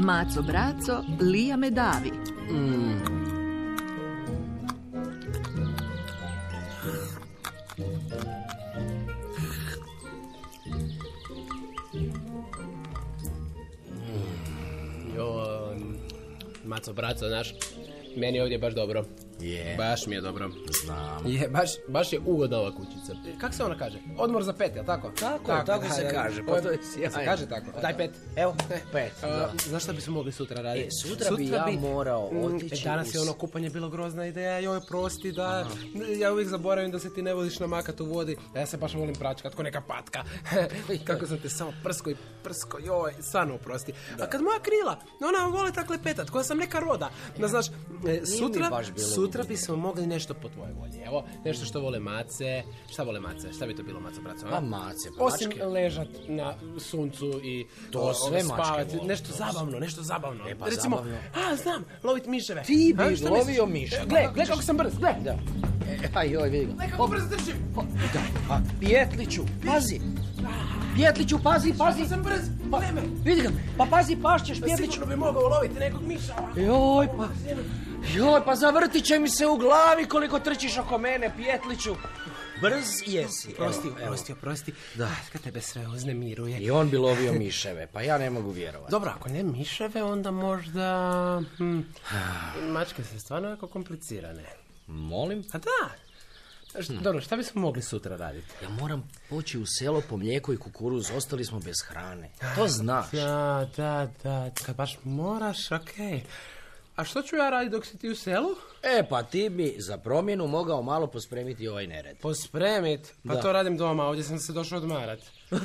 Maco Braco, Lija me davi. Maco braco, znaš, meni je ovdje baš dobro. Je. Baš mi je dobro. Znam. Je, baš, baš je ugodna ova kućica. Kako se ona kaže? Odmor za pet, jel tako? Tako, tako se kaže, pa to je sjajno. Se kaže tako. Daj pet. Evo, pet, A, da. Znaš šta bismo mogli sutra raditi? E, sutra bi ja morao Mm, otići e, Danas je ono kupanje bilo grozna ideja, joj prosti da, ja uvijek zaboravim da se ti ne voliš namakat u vodi, a ja se baš volim pračkat ko neka patka. Kako sam te samo prsko i prsko, joj, stvarno oprosti. A kad moja krila, ona vole tako lepetat, koja sam neka roda. No, znaš, e, sutra, sutra bismo mogli nešto po tvojoj volji. Evo, nešto što vole mace. Šta vole mace? Šta bi to bilo maco braco? Pa mace, pa Osim mačke. ležat na suncu i To o, sve spavati. Nešto to zabavno, nešto zabavno. E, pa Recimo, zabavno. a znam, lovit miševe. Ti bi A, šta lovio misliš? miševe. E, Gle, gle kako sam brz, gle. Da. E, aj, joj, vidi ga. Gle kako brzo držim. Da, a Pjetliću, pazi. Pjetliću, pazi, pazi. Kako sam brz, me. Vidi ga, pa pazi, pašćeš, Pjetliću. Sigurno bi mogao loviti nekog miša. Joj, pa... Joj, pa zavrtit će mi se u glavi koliko trčiš oko mene, Pjetliću. Brz jesi. evo, Prosti, evo. prosti. Da. Kad tebe sve uznemiruje. I on bi lovio miševe, pa ja ne mogu vjerovati. Dobro, ako ne miševe, onda možda... Hm, mačke su stvarno jako komplicirane. Molim? A da. Š- Dobro, šta bismo mogli sutra raditi? Ja moram poći u selo po mlijeko i kukuruz, ostali smo bez hrane. To znaš. Da, da, da, kad baš moraš, okej. A što ću ja raditi dok si ti u selu? E, pa ti bi za promjenu mogao malo pospremiti ovaj nered. Pospremit? Pa Da. to radim doma, ovdje sam se došao odmarat.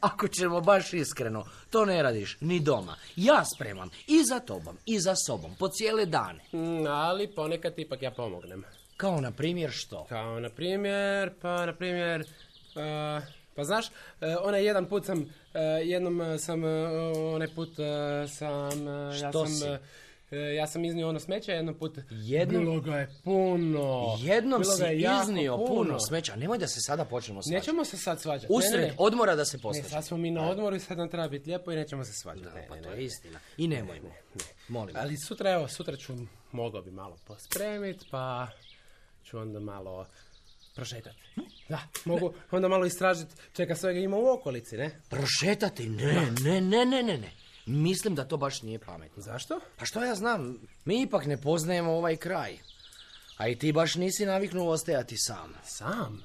Ako ćemo baš iskreno, to ne radiš ni doma. Ja spremam i za tobom i za sobom, po cijele dane. Mm, ali ponekad ipak ja pomognem. Kao na primjer što? Kao, na primjer, pa, na primjer, a, pa znaš, e, onaj jedan put sam, e, jednom e, sam, onaj put sam, e, ja Što sam, si? ja sam iznio ono smeće jednom put. Jednom? Bilo ga je puno. Jednom Bilo si iznio puno. smeća. Nemoj da se sada počnemo svađati. Nećemo se sad svađati. Usred ne, ne. odmora da se posvađamo. sad smo mi na odmoru i sad nam treba biti lijepo i nećemo se svađati. Ne, Pa ne, to je istina. I nemojmo. Molim. Ali sutra, evo, sutra ću, mogao bi malo pospremit, pa ću onda malo prošetati. Da, mogu onda malo istražiti čeka svega ima u okolici, ne? Prošetati? Ne, ne, ne, ne, ne, ne. Mislim da to baš nije pametno. Zašto? Pa što ja znam, mi ipak ne poznajemo ovaj kraj. A i ti baš nisi naviknuo ostajati sam. Sam?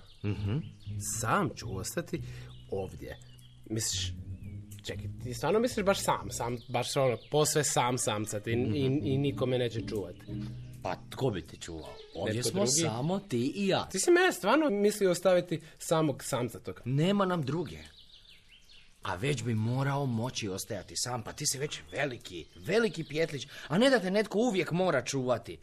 Sam ću ostati ovdje. Misliš, čekaj, ti stvarno misliš baš sam, sam, baš ono, posve sam samcat i, i, i niko me neće čuvati. Pa tko bi te čuvao? Ovdje Netko smo drugi? samo ti i ja. Ti si mene stvarno mislio ostaviti samog samcatog. Nema nam druge. A već bi morao moći ostajati sam, pa ti si već veliki, veliki pjetlić, a ne da te netko uvijek mora čuvati.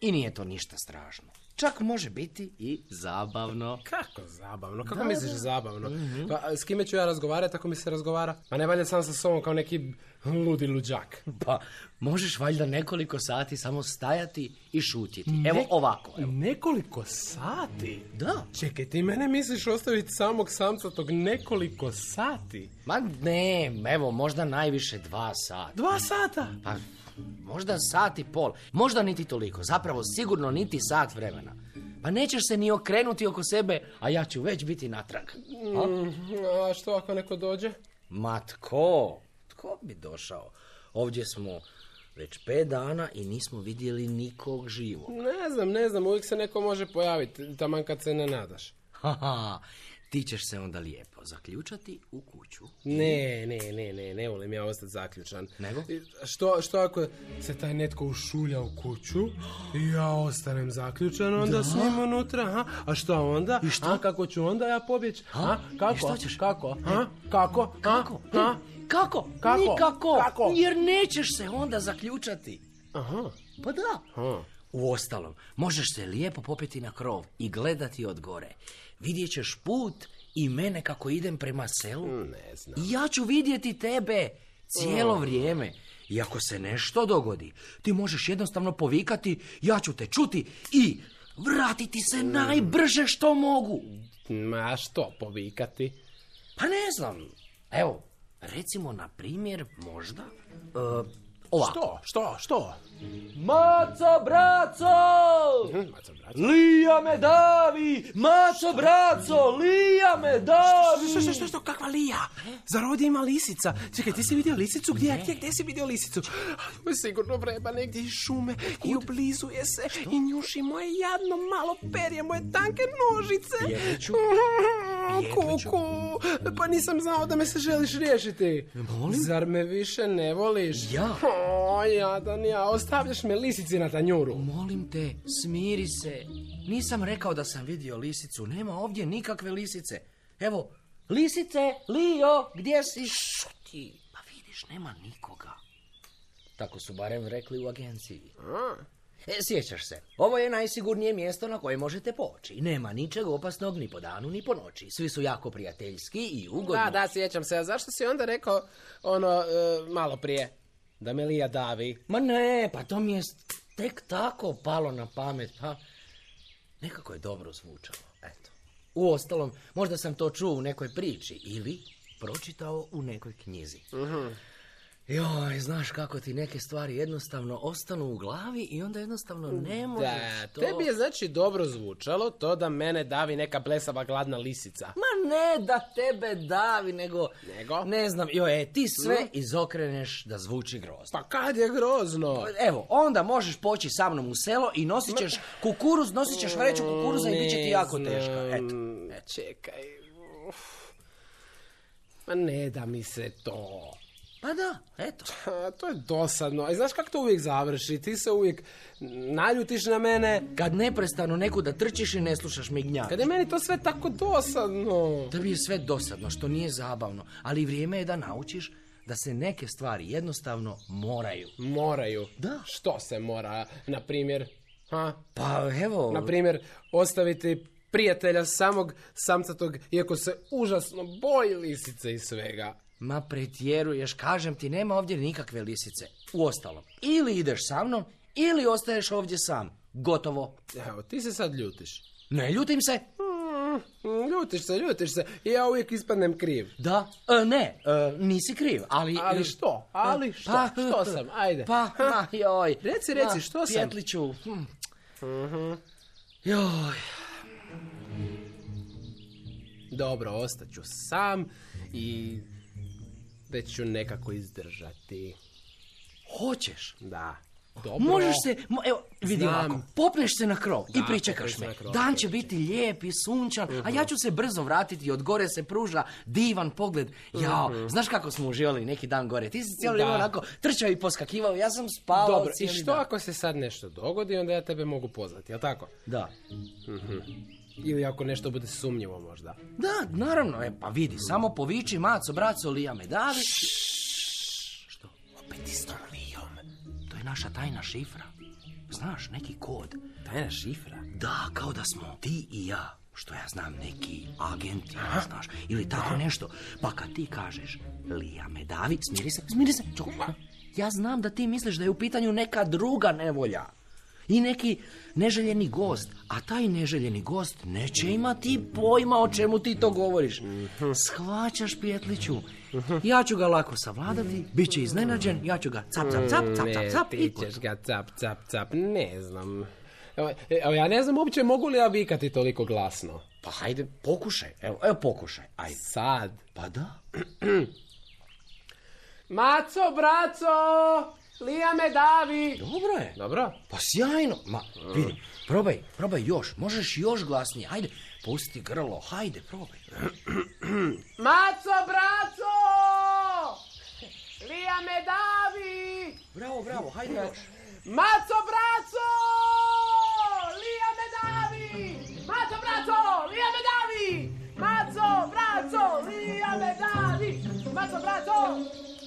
I nije to ništa strašno. Čak može biti i zabavno. Kako zabavno? Kako misliš zabavno? Pa a s kime ću ja razgovarati ako mi se razgovara? Pa ne valja sam sa sobom kao neki ludi luđak. Pa možeš valjda nekoliko sati samo stajati i šutjeti. Evo ovako. Evo. Nekoliko sati? Da. Čekaj, ti mene misliš ostaviti samog samca tog nekoliko sati? Ma ne, evo možda najviše dva sata. Dva sata? Pa možda sat i pol. Možda niti toliko. Zapravo sigurno niti sat vremena. Pa nećeš se ni okrenuti oko sebe, a ja ću već biti natrag. A? Mm, a što ako neko dođe? Ma tko? Tko bi došao? Ovdje smo već pet dana i nismo vidjeli nikog živog. Ne znam, ne znam, uvijek se neko može pojaviti, taman kad se ne nadaš. Haha, ti ćeš se onda lijepo zaključati u kuću. Ne, ne, ne, ne, ne volim ja ostati zaključan. Nego? Što, što ako se taj netko ušulja u kuću i ja ostanem zaključan onda s njim unutra, ha? A što onda? I što? A kako ću onda ja pobjeći? Ha? Kako? I što ćeš? Kako? Ha? Kako? Kako? Ha? Kako? Kako? Nikako. Kako? Jer nećeš se onda zaključati. Aha. Pa da. Ha. Uostalom, možeš se lijepo popeti na krov i gledati od gore. Vidjet ćeš put i mene kako idem prema selu. Ne znam. I ja ću vidjeti tebe cijelo vrijeme. I ako se nešto dogodi, ti možeš jednostavno povikati, ja ću te čuti i vratiti se najbrže što mogu. Ma što povikati? Pa ne znam. Evo, recimo na primjer možda... e, ovako. Što? Što? Što? Maco, braco! Hm, Maco, braco. Lija me davi! Maco, braco! Lija me davi! Što, što, što, što, kakva lija? Zar ovdje ima lisica? Čekaj, ti si vidio lisicu? Gdje, gdje, gdje si vidio lisicu? Sigurno vreba negdje iz šume i oblizuje se i njuši moje jadno malo perje, moje tanke nožice. Pjetliću? Pjetliću? Kuku, pa nisam znao da me se želiš riješiti. Molim? Zar me više ne voliš? Ja? O, jadan ja, ostavljaš me lisici na tanjuru. Molim te, smiri se. Nisam rekao da sam vidio lisicu. Nema ovdje nikakve lisice. Evo, lisice, Lio, gdje si? Šuti. Pa vidiš, nema nikoga. Tako su barem rekli u agenciji. E, sjećaš se, ovo je najsigurnije mjesto na koje možete poći. Nema ničeg opasnog ni po danu ni po noći. Svi su jako prijateljski i ugodni. Da, da, sjećam se. A zašto si onda rekao ono e, malo prije? Da me lija davi. Ma ne, pa to mi je tek tako palo na pamet, pa nekako je dobro zvučalo, eto. Uostalom, možda sam to čuo u nekoj priči ili pročitao u nekoj knjizi. Joj, znaš kako ti neke stvari jednostavno ostanu u glavi i onda jednostavno ne možeš Da, to... tebi je znači dobro zvučalo to da mene davi neka blesava gladna lisica. Ma ne da tebe davi, nego... Nego? Ne znam, joj, e, ti sve izokreneš da zvuči grozno. Pa kad je grozno? Evo, onda možeš poći sa mnom u selo i nosit ćeš kukuruz, nosit ćeš vreću kukuruza i bit će ti jako Ne teško. znam. Eto, eto. Čekaj. Uf. Ma ne da mi se to. Pa da, eto. To je dosadno. A znaš kako to uvijek završi? Ti se uvijek naljutiš na mene. Kad neprestano nekuda trčiš i ne slušaš mignjak. Kad je meni to sve tako dosadno. Tebi je sve dosadno, što nije zabavno, ali vrijeme je da naučiš da se neke stvari jednostavno moraju. Moraju. Da. Što se mora, na primjer? Ha? Pa evo, Na primjer, ostaviti prijatelja samog samcatog, iako se užasno boji lisice i svega. Ma pretjeruješ, kažem ti, nema ovdje nikakve lisice. Uostalom, ili ideš sa mnom, ili ostaješ ovdje sam. Gotovo. Evo, ti se sad ljutiš. Ne ljutim se. Mm, ljutiš se, ljutiš se. Ja uvijek ispadnem kriv. Da, e, ne, e, nisi kriv, ali... Ali što? Ali što? Pa, što sam? Ajde. Pa, ma, joj. Reci, reci, Ma, što sam? Pjetliću. hm. Joj. Dobro, ostaću sam i već ću nekako izdržati. Hoćeš? Da. Dobro. Možeš se, mo- evo, vidi Znam. ovako, popneš se na krov i Da, pričekaš popnem se me. krov, Dan će biti lijep i sunčan, a ja ću se brzo vratiti i od gore se pruža divan pogled. Jao, znaš kako smo uživali neki dan gore? Ti si cijelo vrijeme Mhm. Onako trčao i poskakivao, ja sam spavao Dobro, i cijeli što dan. ako se sad nešto dogodi, onda ja tebe mogu pozvati, jel tako? Da. Ili ako nešto bude sumnjivo možda. Da, naravno, e, pa vidi, samo poviči maco, braco, lija me davi. Što? Opet s tom lijom. To je naša tajna šifra. Znaš, neki kod. Tajna šifra. Da, kao da smo ti i ja. Što ja znam, neki agenti, znaš, ili tako nešto. Pa kad ti kažeš, Lija me davi, smiri se, smiri se. Ja znam da ti misliš da je u pitanju neka druga nevolja. I neki neželjeni gost. A taj neželjeni gost neće imati pojma o čemu ti to govoriš. Shvaćaš, Pjetliću? Ja ću ga lako savladati, bit će iznenađen, ja ću ga cap, cap, cap, cap, cap, Ne, cap, ti i ćeš ga cap, cap, cap, ne znam. Evo, evo, ja ne znam uopće mogu li ja vikati toliko glasno. Pa hajde, pokušaj. Evo, evo pokušaj. Ajde. Sad. Pa da. Maco, braco, Lija me davi. Dobro je. Dobro. Pa sjajno. Ma, vidi, probaj, probaj još. Možeš još glasnije. Hajde, pusti grlo. Hajde, probaj. Maco, braco, Lija me davi. Bravo, bravo, hajde još. Maco, braco, Lija me davi. Maco, braco, Lija me davi. Maco, braco, Lija me davi. Maco, braco,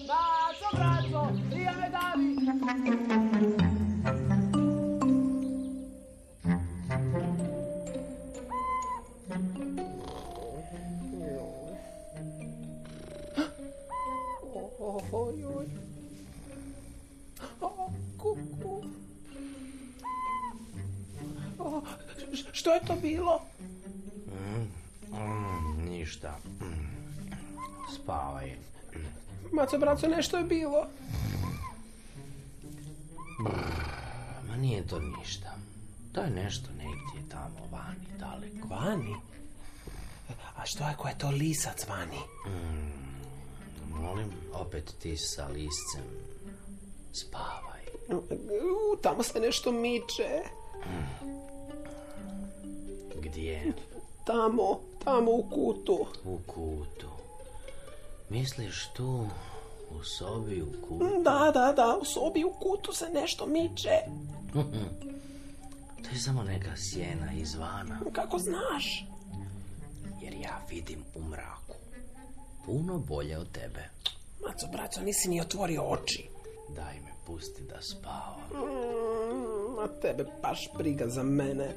Maco, braco, što je to bilo? Mm, mm, ništa. Spavaj. Maco, braco, nešto je bilo. Nije to ništa. To je nešto negdje tamo vani, daleko. Vani? A što ako je to lisac vani? Molim, opet ti sa liscem. Spavaj. U, tamo se nešto miče. Gdje? Tamo, tamo u kutu. U kutu. Misliš tu, u sobi, u kutu? Da, da, da, u sobi u kutu se nešto miče. To je samo neka sjena izvana. Kako znaš? Jer ja vidim u mraku. Puno bolje od tebe. Maco, braco, nisi ni otvorio oči. Daj me, pusti da spavam. Mm, a tebe baš briga za mene.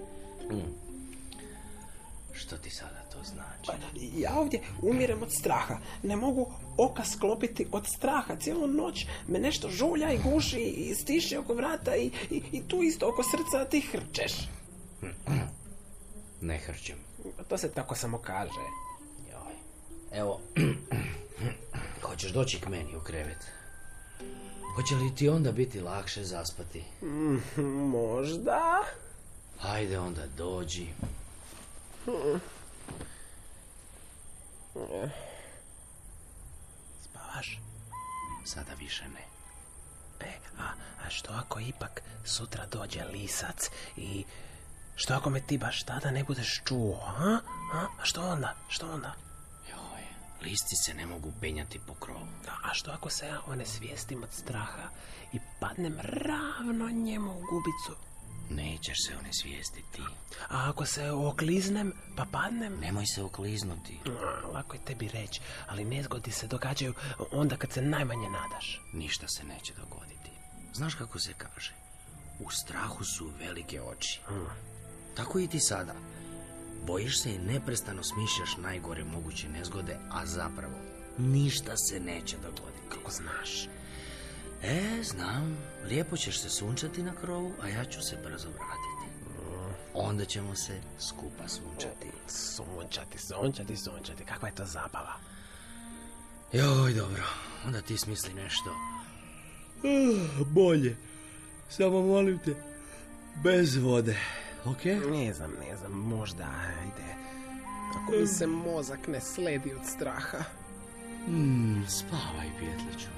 Što ti sada to znači? Pa, ja ovdje umirem od straha. Ne mogu oka sklopiti od straha. Cijelu noć me nešto žulja i guši i stiši oko vrata i, i, i tu isto oko srca ti hrčeš. Ne hrćem. To se tako samo kaže. Joj. Evo, hoćeš doći k meni u krevet? Hoće li ti onda biti lakše zaspati? Možda. Hajde onda dođi. Spavaš? Sada više ne. E, a, a što ako ipak sutra dođe lisac i... Što ako me ti baš tada ne budeš čuo, a? A, a što onda? Što onda? Joj, listi se ne mogu penjati po krovu. A, a što ako se ja onesvijestim od straha i padnem ravno njemu u gubicu? Nećeš se one svijestiti. A ako se okliznem pa padnem? Nemoj se okliznuti. A, lako je tebi reći, ali nezgodi se događaju onda kad se najmanje nadaš. Ništa se neće dogoditi. Znaš kako se kaže? U strahu su velike oči. Tako i ti sada. Bojiš se i neprestano smišljaš najgore moguće nezgode, a zapravo ništa se neće dogoditi. Kako znaš? E, znam, lijepo ćeš se sunčati na krovu, a ja ću se brzo vratiti. Onda ćemo se skupa sunčati. Sunčati, sunčati, sunčati. Kakva je to zabava? Joj, dobro, onda ti smisli nešto. bolje. Samo molim te, bez vode, ok? Ne znam, ne znam, možda, ajde. Ako mi se mozak ne sledi od straha. Mm, spavaj, Pjetliću.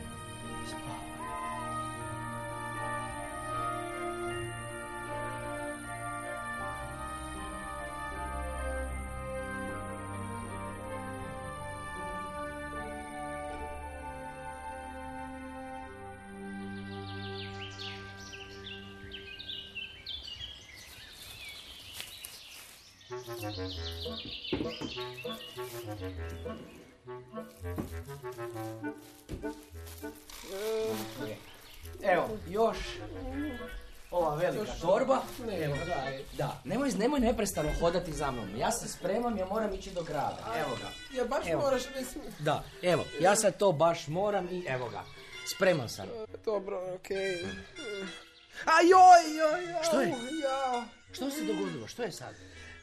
Torba. Evo, daj. da, nemoj, nemoj neprestano hodati za mnom. Ja se spremam, ja moram ići do grada. Evo ga. Ja baš Evo. moraš, mislim... Da, evo, ja sad to baš moram i evo ga. Spreman sam. Dobro, okej. A joj, joj, joj. Što je? Jao. Što se dogodilo? Što je sad?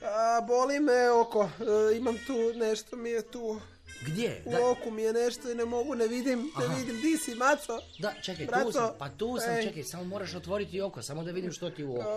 A, boli me oko. E, imam tu nešto mi je tu. Gdje? U Da, oku mi je nešto i ne mogu, ne vidim, ne Aha. vidim. Di si, maco? da čekaj, tu Braco, sam. Pa tu sam, ej. čekaj, samo moraš otvoriti oko, samo da vidim što ti u oko.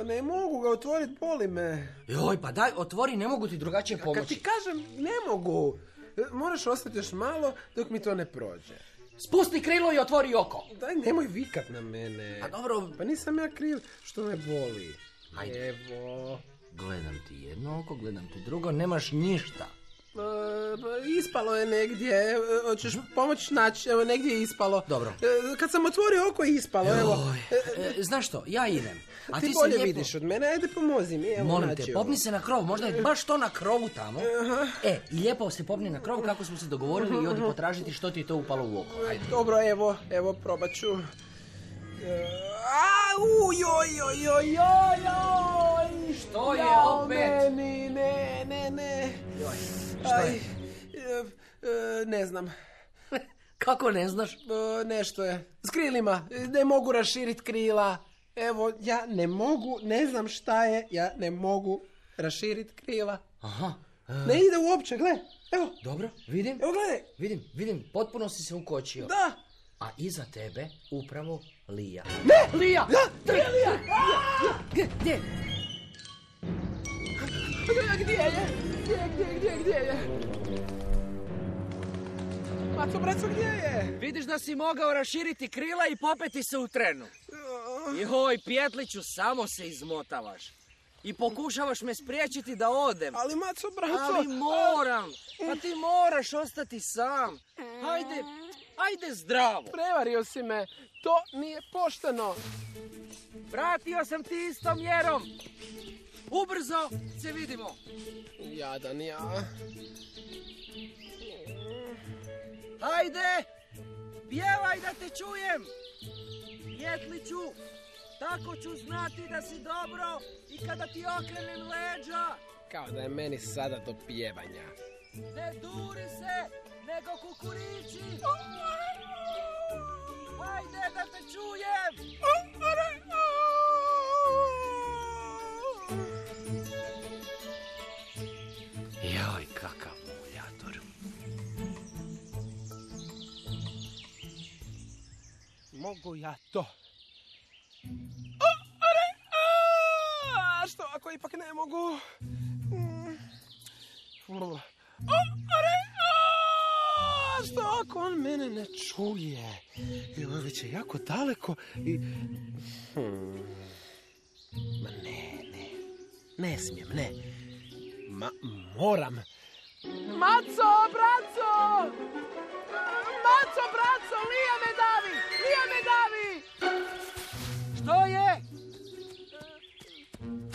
A, ne mogu ga otvoriti, boli me. Joj, pa daj, otvori, ne mogu ti drugačije Kad pomoći. ti kažem, ne mogu. E, Moraš ostati još malo dok mi to ne prođe. Spusti krilo i otvori oko. Daj, nemoj vikat na mene. A dobro, Pa nisam ja kriv što me boli. Ajde. Evo. gledam ti jedno oko, gledam ti drugo, nemaš ništa. E, pa ispalo je negdje. E, Hoćeš pomoć naći? Evo, negdje je ispalo. Dobro. E, Kad sam otvorio oko je ispalo, evo. Znaš što, ja idem. A Ti, ti, bolje se lijepo... vidiš od mene, ajde pomozi mi. Evo, Molim naći te, ovo. popni se na krov, možda je baš to na krovu tamo. E, lijepo se popni na krov kako smo se dogovorili i odi potražiti što ti je to upalo u oko. Ajde. Dobro, evo, evo, probat ću. Au, joj, joj, joj, joj, joj. Što je opet? Meni, ne, ne, ne. Joj, što Aj, je? e, e, ne znam. Kako ne znaš? E, nešto je. S krilima. Ne mogu raširiti krila. Evo, ja ne mogu, ne znam šta je, ja ne mogu raširiti krila. Aha, e, Ne ide uopće, gle. Evo, dobro, vidim, evo gledaj. vidim, vidim, potpuno si se ukočio. Da. A iza tebe upravo Lija. Ne! Lija! Da, to je Lija! Gdje, gdje? Gdje je? Gdje, gdje, gdje, gdje je? Maco, braco, gdje je? Vidiš da si mogao raširiti krila i popeti se u trenu. Joj, Pjetliću, samo se izmotavaš. I pokušavaš me spriječiti da odem. Ali, Maco, braco... Ali moram. Pa ti moraš ostati sam. Hajde, hajde zdravo. Prevario si me. To nije pošteno. Vratio sam ti istom mjerom. Ubrzo se vidimo. Jadan ja. Hajde, pjevaj da te čujem. Pjetliću, tako ću znati da si dobro i kada ti okrenem leđa. Kao da je meni sada do pjevanja. Ne duri se, nego kukurići. Hajde da te čujem. Mogu ja to. O, are, a, što ako ipak ne mogu? Mm. O, are, a, što ako on mene ne čuje? I već je jako daleko i... Hmm. Ma ne, ne. Ne smijem, ne. Ma, moram. Maco, braco! Maco, braco, Lija me davi! Lija me davi! Što je?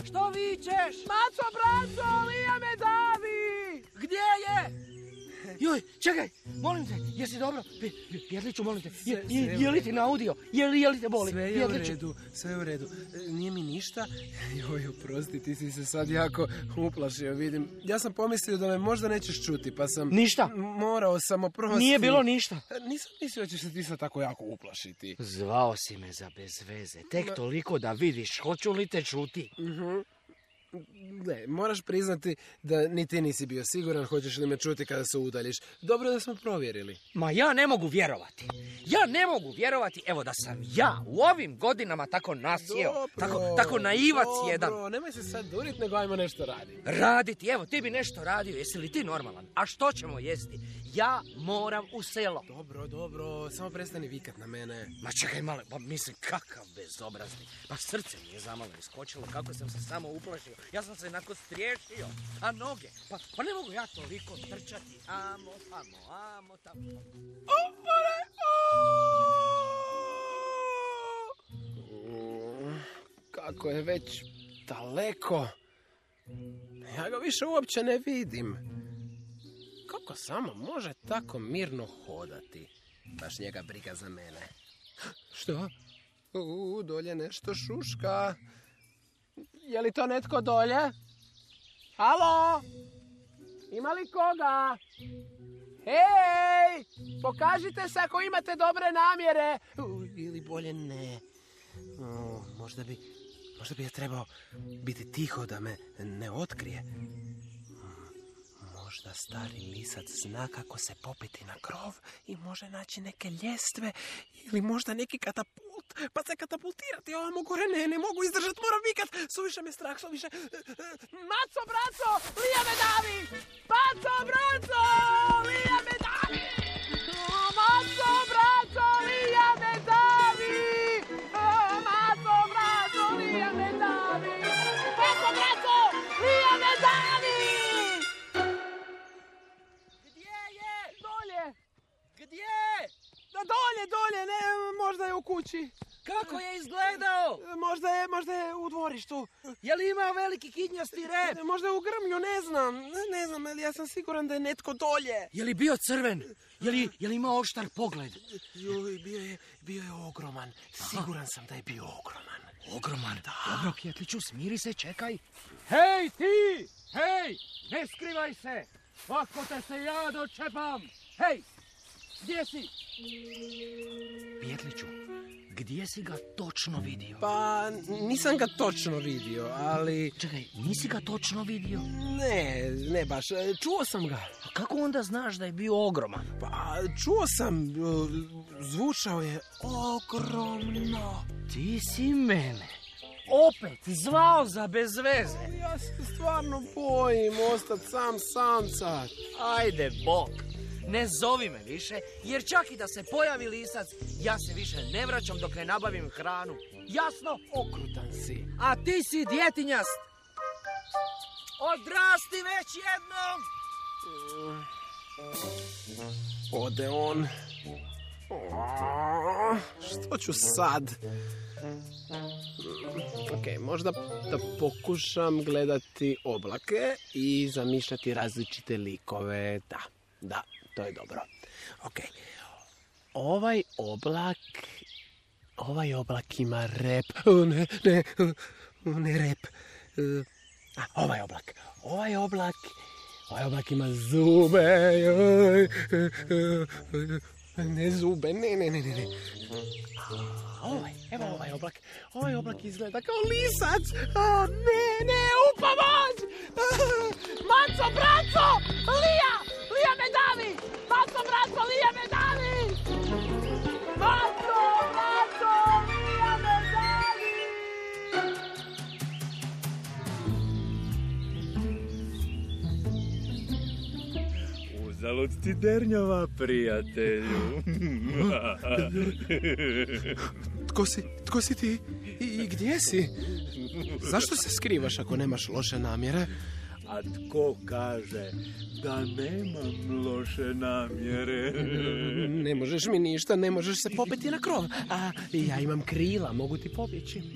Što vičeš? Maco, braco, Lija me davi! Gdje je? Joj, čekaj, molim te, jesi dobro? Pjetliću, molim te, je, Sve- je, sve u je li ti na audio? Je li, je li te boli? Sve je u redu, sve je u redu. E, Nije mi ništa. Joj, oprosti, ti si se sad jako uplašio, vidim. Ja sam pomislio da me možda nećeš čuti, pa sam... Ništa? Morao sam oprosti. Nije bilo ništa. E, Nisam mislio da ćeš se ti sad tako jako uplašiti. Zvao si me za bez veze, tek toliko da vidiš, hoću li te čuti? Ne, moraš priznati da ni ti nisi bio siguran hoćeš li me čuti kada se udaljiš. Dobro da smo provjerili. Ma ja ne mogu vjerovati. Ja ne mogu vjerovati, evo da sam ja u ovim godinama tako nasjeo, Dobro, tako, tako naivac dobro, jedan. nemoj se sad durit, nego ajmo nešto raditi. Raditi, evo ti bi nešto radio, jesi li ti normalan? A što ćemo jesti? Ja moram u selo. Dobro, dobro, samo prestani vikat na mene. Ma čekaj malo, pa mislim kakav bezobrazni. Pa srce mi je zamalo iskočilo, kako sam se samo uplašio. Ja sam se onako striješio, a noge, pa, pa ne mogu ja toliko trčati. Amo, tamo, amo, tamo. Mm, Kako je već daleko. Ja ga više uopće ne vidim. Kako samo može tako mirno hodati? Baš njega briga za mene. Što? U, dolje nešto šuška. Je li to netko dolje? Halo? Ima li koga? Hej! Pokažite se ako imate dobre namjere. Ili bolje ne. Možda bi, možda bi ja trebao biti tiho da me ne otkrije. Možda stari lisac zna kako se popiti na krov i može naći neke ljestve ili možda neki katapult, pa se katapultirati ovamo gore. Ne, ne mogu izdržati, moram vikat. Suviše me strah, suviše... Maco, braco, Lija me davi! Maco, braco, Lija me davi! Da dolje, ne, možda je u kući. Kako je izgledao? Možda je, možda je u dvorištu. Je li imao veliki kidnjasti rep? Možda je u grmlju, ne znam. Ne, ne znam, ali ja sam siguran da je netko dolje. Je li bio crven? Je li, je li imao oštar pogled? Joj, bio je, bio je ogroman. Siguran sam da je bio ogroman. Ogroman. Dobro, Pjetliću, smiri se, čekaj. Hej ti! Hej! Ne skrivaj se! Ako te se ja dočepam! Hej! Gdje si? Pjetliću, gdje si ga točno vidio? Pa, nisam ga točno vidio, ali... Čekaj, nisi ga točno vidio? Ne, ne baš. Čuo sam ga. A kako onda znaš da je bio ogroman? Pa, čuo sam, e, zvučao je ogromno. Ti si mene opet zvao za bez veze. Ja se stvarno bojim ostati sam samcat. Ajde, bok. Ne zovi me više, jer čak i da se pojavi lisac, ja se više ne vraćam dok ne nabavim hranu. Jasno? Okrutan si. A ti si djetinjast. Odrasti već jednom. Ode on. O, Što ću sad? Ok, možda da pokušam gledati oblake i zamišljati različite likove. Da, da, to je dobro. Ok, ovaj oblak... Ovaj oblak ima rep. O, ne, ne, ne rep. E, A, ovaj oblak. Ovaj oblak... Ovaj oblak ima zube. e, e, Ne zube, ne, ne, ne, ne. Ovaj, evo ovaj oblak. Ovaj oblak izgleda kao lisac. A, ne, ne, u pomoć! Maco, braco! Lija! Me davi! Maco, braco, Lija me davi! Maco, braco, Lija me davi! Uzalud ti dernjava, prijatelju. Tko si, tko si ti? I, I gdje si? Zašto se skrivaš ako nemaš loše namjere? A tko kaže da nemam loše namjere? Ne možeš mi ništa, ne možeš se popeti na krov. A ja imam krila, mogu ti pobjeći.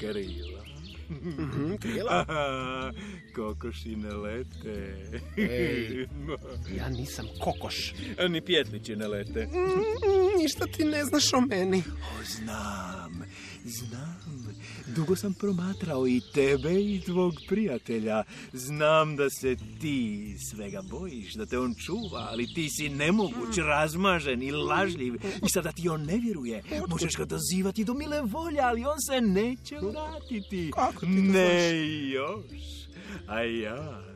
Krila. Mhm, krila? Aha, kokoši ne lete. Ej. Ja nisam kokoš. Ni pjetlići ne lete. Mm, Ništa ti ne znaš o meni. O, znam, znam. Dugo sam promatrao i tebe i tvog prijatelja. Znam da se ti svega bojiš, da te on čuva, ali ti si nemoguć, razmažen i lažljiv. I sada ti on ne vjeruje. Možeš ga dozivati do mile volje, ali on se neće vratiti. Kako ti Ne još. A ja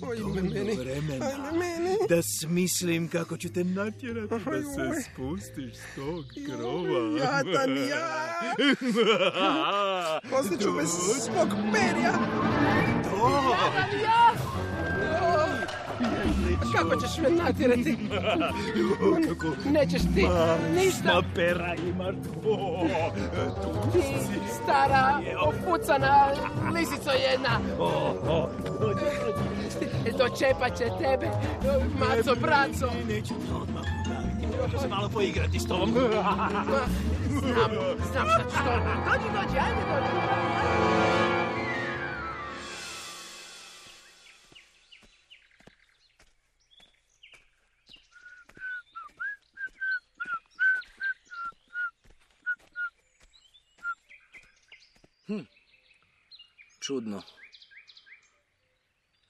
dovoljno meni. vremena Aj, meni. da smislim kako ću te natjerati da se spustiš s tog krova. Jadan ja! Ostaću bez svog perja! Jadan ja! Kako ćeš me natjerati? Kako Nećeš ti ništa! Ma pera imaš. O, tu Ti stara, opucana lisico jedna! O, o, dođi, dođi. Dočepat će tebe, maco, braco! Neću te odmah udaviti. Hoću se malo poigrati s tobom. Znam, znam šta ću to. Dođi, dođi, ajde, dođi. Čudno.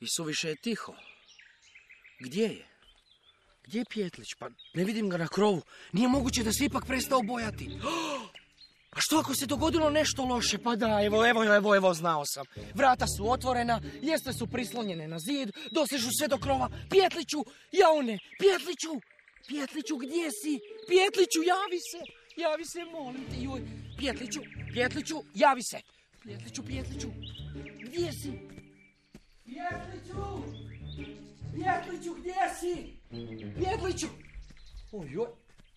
I suviše je tiho. Gdje je? Gdje je Pjetlić? Pa ne vidim ga na krovu. Nije moguće da se ipak prestao bojati. A što ako se dogodilo nešto loše? Pa da, evo, evo, evo, evo, znao sam. Vrata su otvorena, ljestve su prislonjene na zid, dosežu sve do krova. Pjetliću, jaune, Pjetliću! Pjetliću, gdje si? Pjetliću, javi se! Javi se, molim te, joj. Pjetliću, Pjetliću, javi se! Pjetliću, Pjetliću, gdje si? Pjetliću! Pjetliću, gdje si? Pjetliću! Ojoj,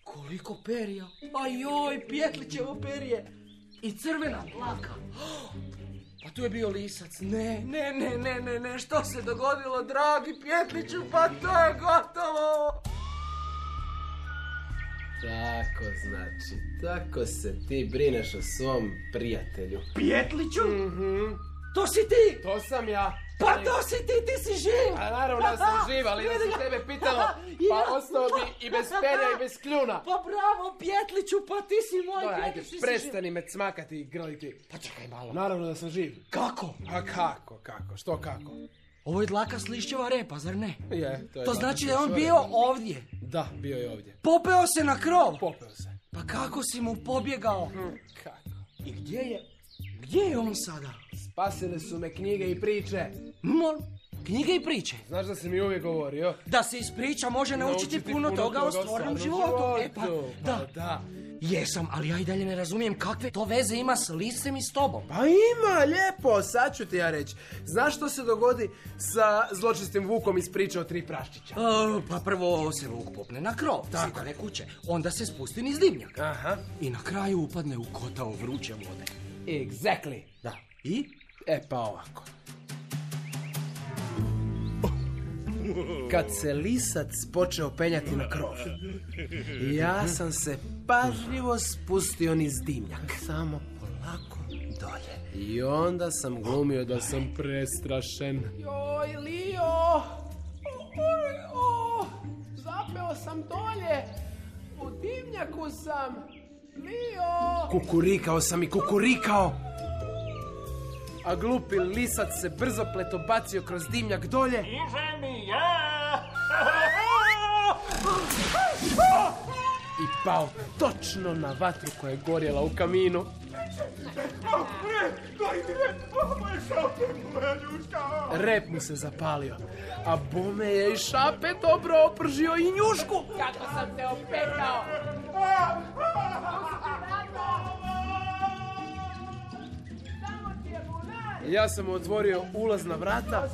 koliko perija. Ajoj, Pjetlićevo perje. I crvena dlaka. Pa tu je bio lisac. Ne, ne, ne, ne, ne, ne. Što se dogodilo, dragi Pjetliću? Pa to je gotovo. Tako znači, tako se ti brineš o svom prijatelju. Pjetliću? To si ti! To sam ja. Pa to si ti, ti si živ! A naravno da sam živ, ali da se tebe pitalo, pa ostao bi i bez perja i bez kljuna. Pa bravo, Pjetliću, pa ti si moj Doj, ajde, Pjetlić, ti si prestani me cmakati i grliti. Pa čekaj malo. Naravno da sam živ. Kako? A kako, kako, što kako? Ovo je dlaka s lišćeva repa, zar ne? Je, to je To znači da je on bio ovdje. Da, bio je ovdje. Popeo se na krov. Popeo se. Pa kako si mu pobjegao? Kako? I gdje je? Gdje je on sada? Spasile su me knjige i priče. Mol, knjige i priče. Znaš da si mi uvijek govorio? Da se iz priča može naučiti, Naučiti puno, puno toga o stvarnom životu. E pa, da, Pa da. Jesam, ali ja i dalje ne razumijem kakve to veze ima s lisem i s tobom. Pa ima, lijepo, sad ću ti ja reći. Znaš što se dogodi sa zločistim Vukom iz priče o tri praščića? E, pa prvo se Vuk popne na krov, zidane kuće. Onda se spusti niz dimnjaka. Aha, I na kraju upadne u kotao vruće vode. exactly. Da. I? E pa ovako. Kad se lisac počeo penjati na krov, ja sam se pažljivo spustio niz dimnjak. Samo polako dolje. I onda sam glumio da sam prestrašen. Joj, Lio! Zapeo sam dolje. U dimnjaku sam. Lio! Kukurikao sam i kukurikao. A glupi lisac se brzo pleto bacio kroz dimnjak dolje. I pao točno na vatru koja je gorjela u kaminu. Rep mu se zapalio, a bome je i šape dobro opržio i njušku. Kako sam te opekao! Ja sam otvorio ulazna vrata,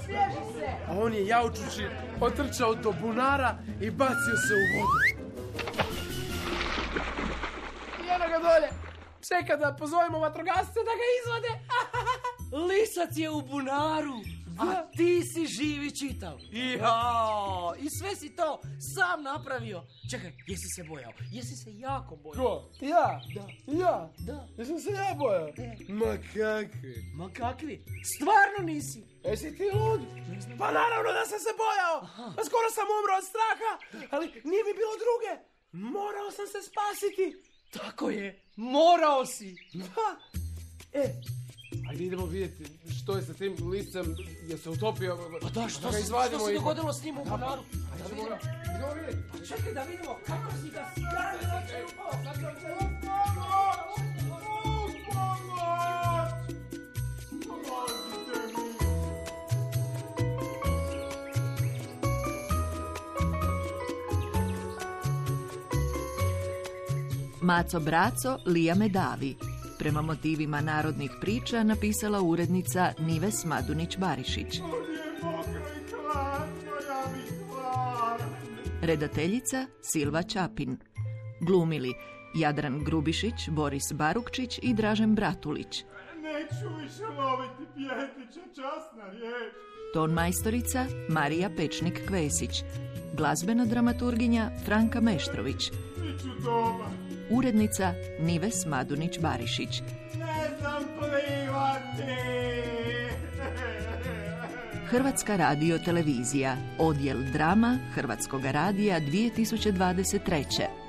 a on je jaučući otrčao do bunara i bacio se u vodu. I eno ga dolje. Čeka da pozovemo vatrogasce da ga izvade. Lisac je u bunaru, a ti si živi čitav. Jao, i sve si to sam napravio. Čekaj, jesi se bojao? Jesi se jako bojao? Ko? Ja? Da. Ja? Da. Jesam se ja bojao? Ma kakvi? Ma kakvi? Stvarno nisi? Jesi ti lud? Pa naravno da sam se bojao. Pa skoro sam umro od straha, ali nije mi bilo druge. Morao sam se spasiti. Tako je, morao si. Da. E, ajde idemo vidjeti što je sa tim listem, je se utopio. Pa da, što, ga se, što se i- dogodilo s njim u bunaru? Ajde, idemo, idemo vidjeti. Čekaj da vidimo kako si ga stavio. Maco Braco, Lija Medavi. Prema motivima narodnih priča napisala urednica Nives Madunić-Barišić. Redateljica Silva Čapin. Glumili Jadran Grubišić, Boris Barukčić i Dražen Bratulić. Neću više loviti pjetića, časna riječ. Ton majstorica Marija Pečnik-Kvesić. Glazbena dramaturginja Franka Meštrović. Biću dobar. Urednica Nives Madunić-Barišić. Ne znam plivati. Hrvatska radio televizija, odjel drama Hrvatskog radija 2023.